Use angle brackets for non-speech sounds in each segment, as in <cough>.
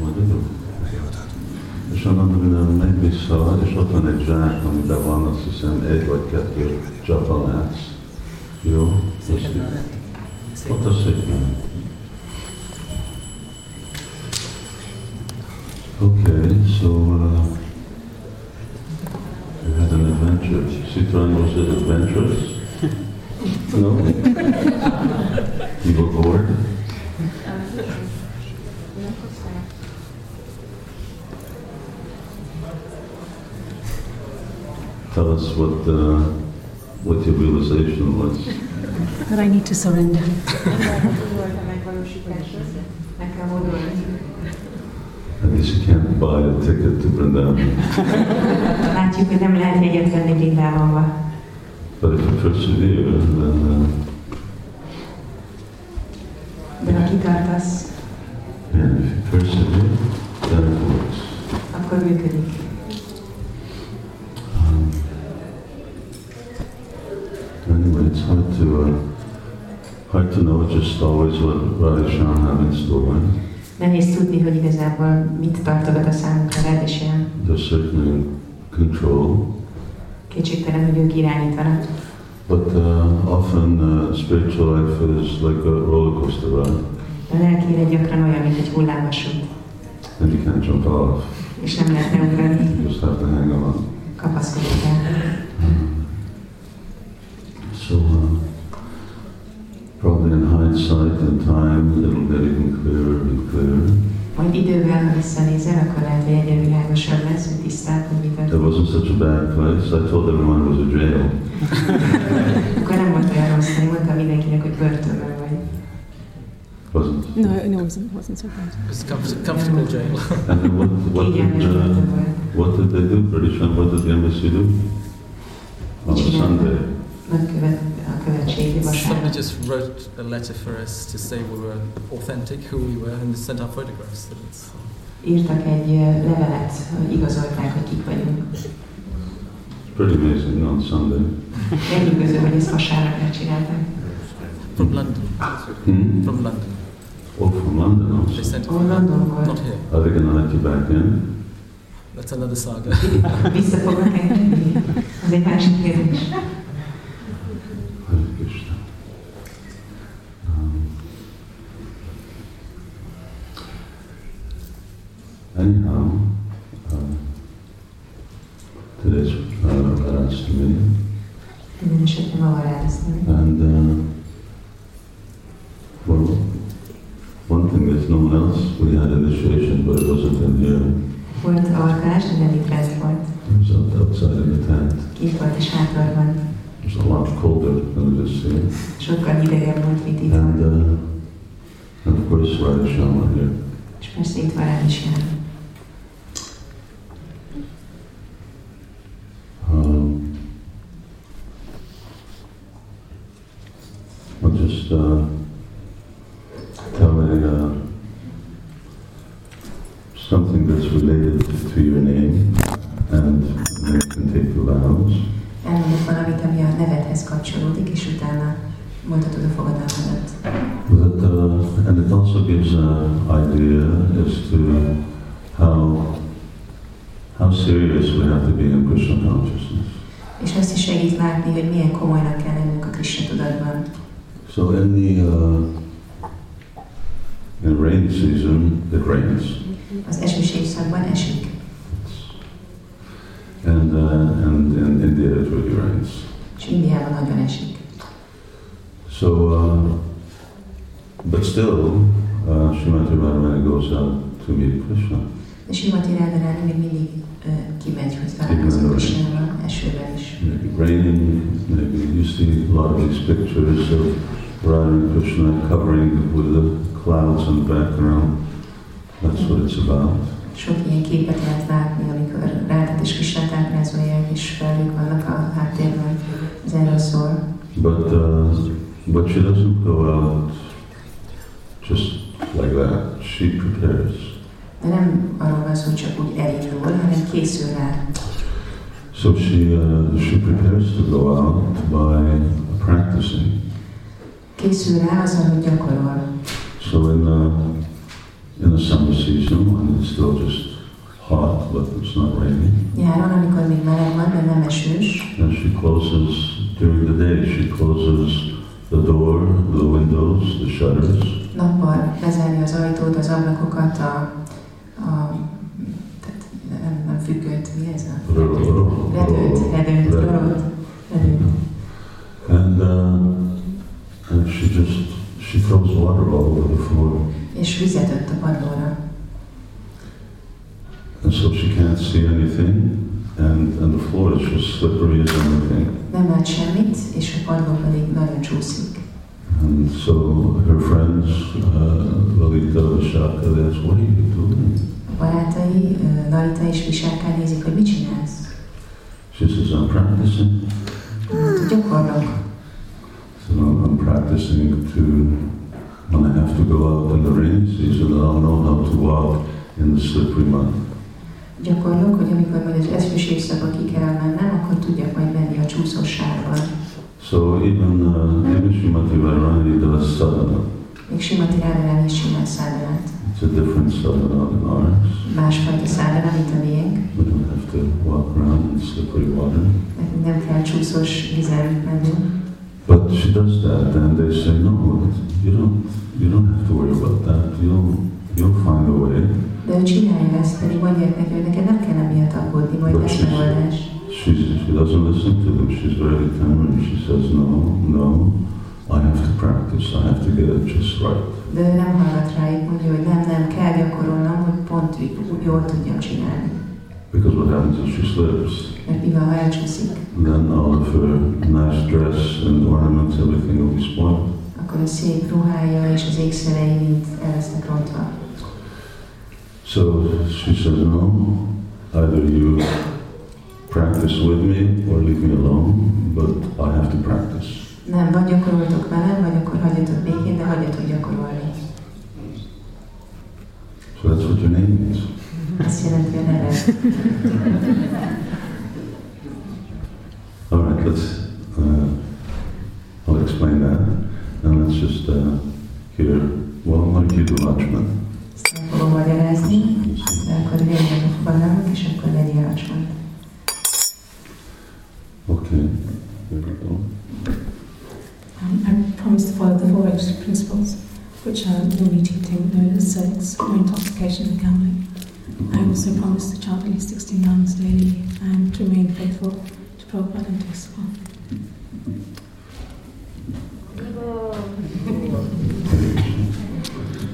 majd örök. És annak minden megy vissza, és ott van egy zsák, amiben van azt hiszem egy vagy kettő csapalác. Jó? Ott a szépen. Tell us what uh, what your realization was. But I need to surrender. I guess you can't buy a ticket to Vrindavan. Látjuk, hogy nem lehet jegyet venni Brindávonba. But if you persevere, then uh, De ha kitartasz, akkor működik. Anyway, it's hard to uh, hard to know just always what Radhishan have in store. Nehéz tudni, hogy igazából mit tartogat a számunkra Radhishan. They're certainly control, Kétségtelen, hogy ők irányítanak. but uh, often uh, spiritual life is like a roller coaster ride, A lelki gyakran olyan, mint egy hullámvasút, and you can't jump off. És nem lehet hang on. kapaszkodni kell. So, uh, probably in hindsight and time, it'll get even clearer and clearer. Majd idővel, ha visszanézel, akkor lehet, hogy egyre világosabb lesz, hogy tisztább, hogy It történt. wasn't such a bad place. I told everyone it was a jail. Akkor nem volt olyan rossz, hanem mondtam mindenkinek, hogy börtönben vagy. Wasn't. No, no, it wasn't, wasn't so bad. It's a comfort- comfortable jail. And then what, what, did, uh, what did they do, British? And what did the embassy do? On a Sunday. Nagykövet, a követségi Somebody just wrote a letter for us to say we were authentic, who we were, and sent our photographs. So it's, Írtak egy ö, levelet, hogy igazolták, hogy kik vagyunk. It's pretty amazing on Sunday. Lenyűgöző, hogy ezt vasárnapra csinálták. from London. Hmm? From London. Oh, from London They also. sent it Oh, from London, Londonból. not here. Are they going to let you back in? That's another saga. <laughs> Volt alkás, de nem itt bent volt. It was out- outside in the tent. Kint volt a sátorban. It was a lot colder than it is here. Sokkal hidegebb volt, mint itt And, uh, and of course, Radhashama here. És persze itt van Radhishan. Um, something that's related to your name, and then you can take the vows. Elmondok valamit, ami a nevedhez kapcsolódik, és utána mondhatod a fogadalmadat. But, uh, and it also gives an idea as to how how serious we have to be in Krishna consciousness. És azt is segít látni, hogy milyen komolynak kell lennünk a Krishna tudatban. So in the uh, in rainy season, it rains, Az esős évszakban esik, and uh, and in India it really rains. és Indiában nagyon esik. So, uh, but still, uh, Srimati Radharani goes out to meet Krishna. De Simati Radharani még mindig uh, kimegy, hogy találkozik Krishnával, esőben is. Maybe raining, maybe you see a lot of these pictures of Radha and Krishna covering with the clouds in the background. Sok ilyen képet lehet látni, amikor Rádát és Krishnát ábrázolják, és felük vannak a háttérben. Ez erről szól. But uh, but she doesn't go out just like that. She prepares. De nem arról van szó, hogy csak úgy elindul, hanem készül rá. So she uh, she prepares to go out by practicing. Készül rá azon, hogy gyakorol. So in the in the summer season when it's still just hot but it's not raining, Nyáron, amikor még meleg van, de nem esős, and she closes during the day. She closes the door, the windows, the shutters, nappal bezárni az ajtót, az ablakokat, a És vizet önt a padlóra. and so she can't see anything, and and the floor is just slippery as anything. Nem lát semmit, és a padló pedig nagyon csúszik. And so her friends, uh, Lalita, Vishaka, they ask, what are you doing? A barátai, ö, Lalita és Visáká nézik, hogy mit csinálsz? She says, I'm practicing. Gyakorlok. So I'm practicing to, when I have to go out in the rainy season, I'll know how to walk in the slippery mud. Gyakorlok, hogy amikor majd az eszős évszakban ki kell mennem, akkor tudjak majd menni a csúszós sárban. So even, uh, even Srimati Radharani does sadhana. Még Simati Rádarán is csinál szádanát. It's a different sadhana than ours. Másfajta szádana, mint a miénk. We don't have to walk around in slippery water. Nem kell csúszós vizen menni. But she does that, and they say, no, you don't, you don't have to worry about that. You'll, you'll find a way. De ő csinálja ezt, pedig mondják neki, hogy neked nem kell emiatt aggódni, majd lesz megoldás. She, she doesn't listen to them. She's very timid. She says, no, no, I have to practice. I have to get it just right. De ő nem hallgat rájuk, mondja, hogy nem, nem, kell gyakorolnom, hogy pont úgy, úgy jól tudjam csinálni. Because what happens is she slips. Mert mi van, ha elcsúszik, Then all of her nice dress and ornaments, everything will be spoiled. akkor a szép ruhája és az ékszerei mind el lesznek rontva. So she says, no, either you practice with me or leave me alone, but I have to practice. Nem, vagy gyakoroltok velem, vagy akkor hagyjatok békén, de hagyjatok gyakorolni. So that's what your name means. Azt jelenti a. All right, let's, uh, I'll explain that. And let's just uh, hear, well, why don't you do Lakshman? Ezt fogom magyarázni, de akkor végig a és akkor legyen Lacsman. Okay, there we go. Um, I promise to follow the four extra principles, which are no meat eating, no sex, no intoxication and gambling. I also promise to chant at least 16 rounds daily and to remain faithful to Prabhupada and to ISKCON.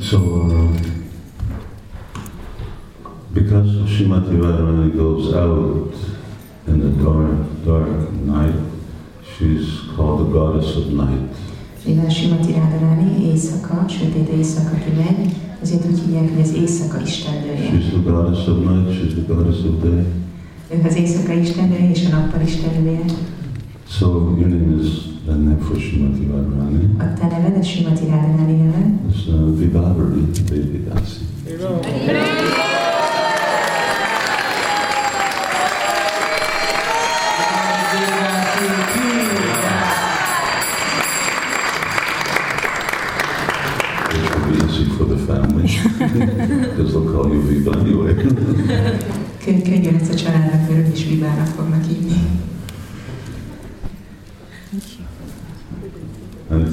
So, uh, because Shrimati Radharani goes out in the dark, dark night, she's called the goddess of night. Mivel Simati Rádarani éjszaka, sötét éjszaka kimegy, ezért úgy hívják, hogy az éjszaka istennője. She's the goddess of night, she's the goddess of day. Ők az éjszaka istennője és a nappal istennője. So your name is the name for Shrimati Radharani. A te neved, a Simati Rádarani neve, It's uh, Vivavari Devi Dasi.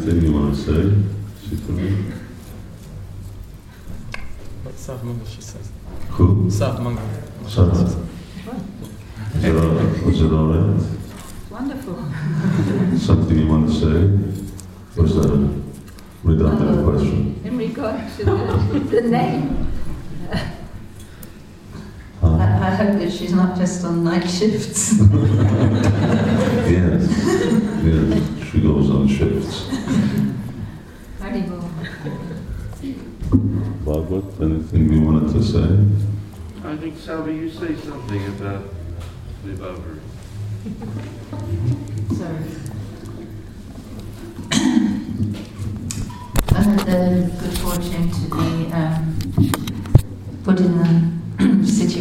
Anything you want to say? Sitali? What South Mongol she says. Who? South Mongol. Sarah. Is it all, was it all right? Wonderful. Something you want to say? Or is that a redundant Uh, question? In regard to the, the name, I, Huh? I hope that she's not just on night shifts. <laughs> Yes, yes, she goes on shifts. Haribol. Bhagavad, anything you wanted to say? I think, Salvi, you say something about Vibhavari. Sorry. I had the good fortune to be um, put in a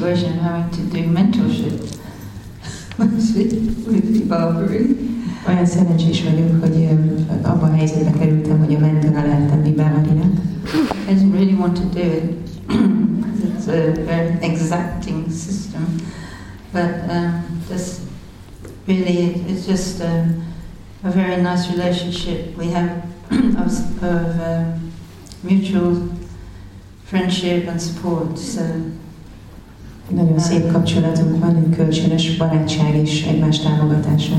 situation of having to do mentorship <laughs> with, Barbary. Olyan szerencsés vagyok, hogy ö, abba a helyzetbe kerültem, hogy a mentora lehettem Bibámarinak. I didn't really want to do it because <coughs> it's a very exacting system, but um, just really it's just um, a very nice relationship we have <coughs> of, of um, mutual friendship and support. So Nagyon szép kapcsolatunk van, egy kölcsönös barátság és egymás támogatása.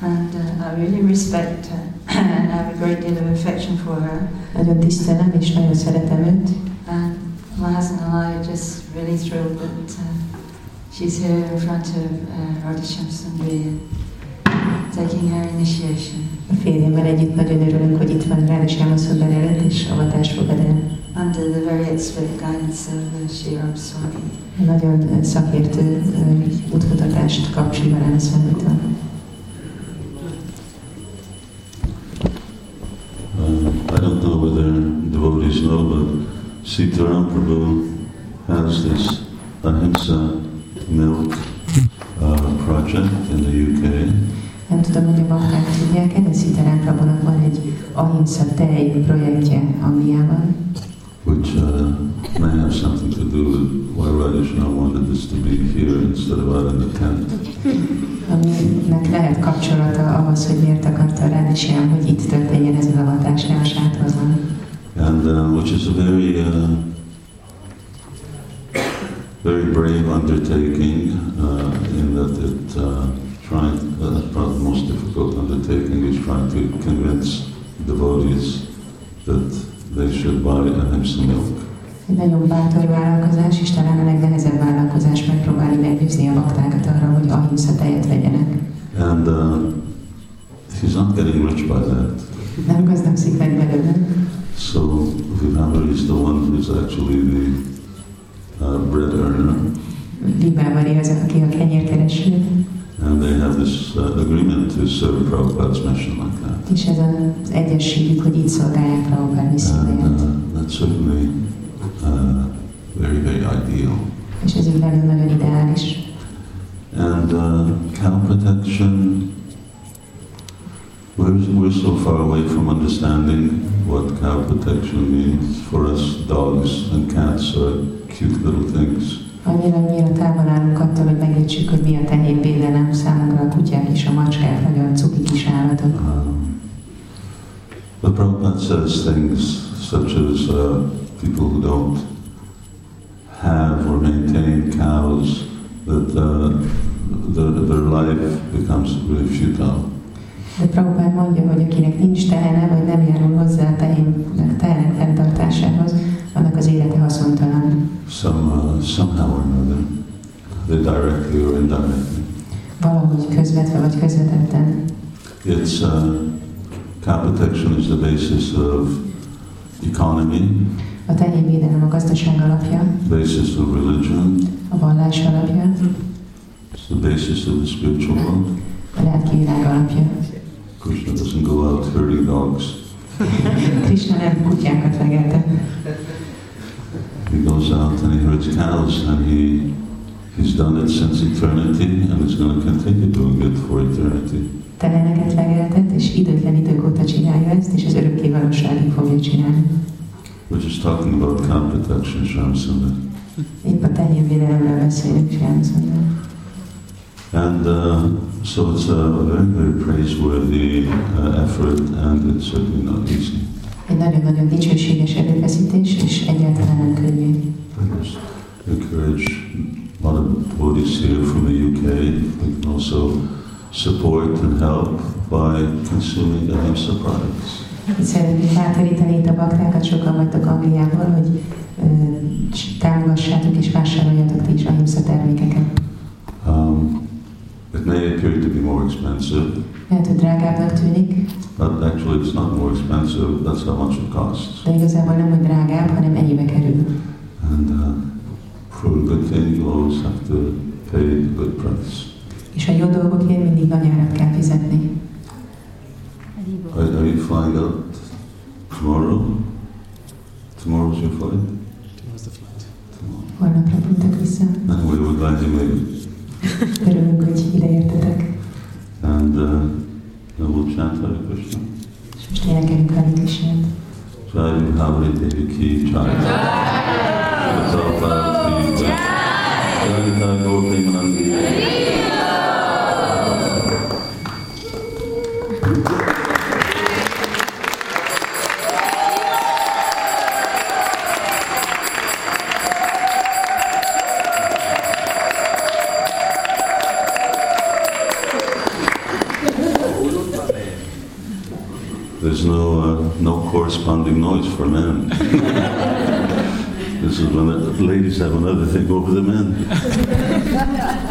and uh, I really respect her <clears throat> and have a great deal of affection for her. Nagyon tisztelem és nagyon szeretem őt. And my husband and I are just really thrilled that uh, she's here in front of uh, Radha Shamsundri taking her initiation A férjemmel együtt nagyon örülünk, hogy itt van Ráda Sámaszodber előtt, és avatást fogad el. Under the very expert guidance of uh, Sivarama Swami. Nagyon szakértő ö, útmutatást kap Sivarán Szvamitól. Uh, I don't know whether devotees know, but Sitaram Prabhu has this Ahimsa milk uh, project in the UK. Nem tudom, hogy a bakták tudják-e, de Szitarán Prabhunak van egy Ahimsa tej projektje Angliában, which uh, may have something to do with why Radhishna wanted this to be here instead of out in the tent. aminek lehet kapcsolata ahhoz, hogy miért akarta Rádisján, hogy itt történjen ez az avatás, ne a sátorban. And uh, which is a very, uh, very brave undertaking uh, in that it uh, trying, uh, that's probably the most difficult undertaking is trying to convince devotees that should buy ahimsa milk. Egy nagyon bátor vállalkozás, és talán a legnehezebb vállalkozás megpróbálni meggyőzni a baktákat arra, hogy ahimsa tejet vegyenek. And uh, he's not getting rich by that. Nem gazdagszik meg belőle. So Vibhavari is the one who's actually the uh, bread earner. Vibávari az, aki a kenyérkereső, agreement to serve Prabhupada's mission like that. és ez az egyességük, hogy így szolgálják Prabhupád And misszióját. uh, that's certainly uh, very, very ideal. És ez így nagyon-nagyon ideális. And uh, cow protection, we're, we're so far away from understanding what cow protection means. For us, dogs and cats are cute little things. Annyira, annyira távol állunk attól, hogy megértsük, hogy mi a tehénvédelem számunkra a kutyák és a macskák, nagyon cuki kis állatok. But Prabhupada says things such as uh, people who don't have or maintain cows, that uh, their, their life becomes really futile. De Prabhupád mondja, hogy akinek nincs tehene, vagy nem járul hozzá a tehének, tehenek fenntartásához, annak az élete haszontalan. Some, uh, somehow or another, they directly or indirectly. Valahogy közvetve vagy közvetetten. It's uh, cow protection is the basis of economy, A tehénvédelem a gazdaság alapja, basis of religion, a vallás alapja, it's the basis of the spiritual world. a lelki világ alapja. Krishna doesn't go out herding dogs. Krishna nem kutyákat vegelte, He goes out and he herds cows, and he he's done it since eternity, and he's going to continue doing it for eternity. teheneket legeltet, és időtlen idők óta csinálja ezt, és az örökké valóságig fogja csinálni. We're just talking about cow protection, Shamsundar. Épp a beszélünk. And uh, so it's a very, very praiseworthy uh, effort, and it's certainly not easy. Egy nagyon-nagyon dicsőséges erőfeszítés, és egyáltalán nem just encourage a lot of devotees here from the UK. They can also support and help by consuming ahimsa products. Itt szeretnék bátorítani itt a baktákat, sokan vagytok Angliából, hogy támogassátok és vásároljatok ti is ahimsa termékeket. Um, it may appear to be more expensive, Lehet, hogy drágábbnak tűnik, but actually it's not more expensive. That's how much it costs. de igazából nem, hogy drágább, hanem ennyibe kerül. And uh, for good thing, you always have to pay a good price. És a jó dolgokért mindig nagy árat kell fizetni. Are, are you flying out Tomorrow? Tomorrow's your flight? Tomorrow's the flight. Holnap repültek vissza. And we were glad you made it. Örülünk, hogy ideértetek. And uh, then we'll chant Hare Krishna. És most énekelünk Hare Krishnát. Jai Havri Devi Ki Jai. Prabhupada ladies have another thing over the men. <laughs>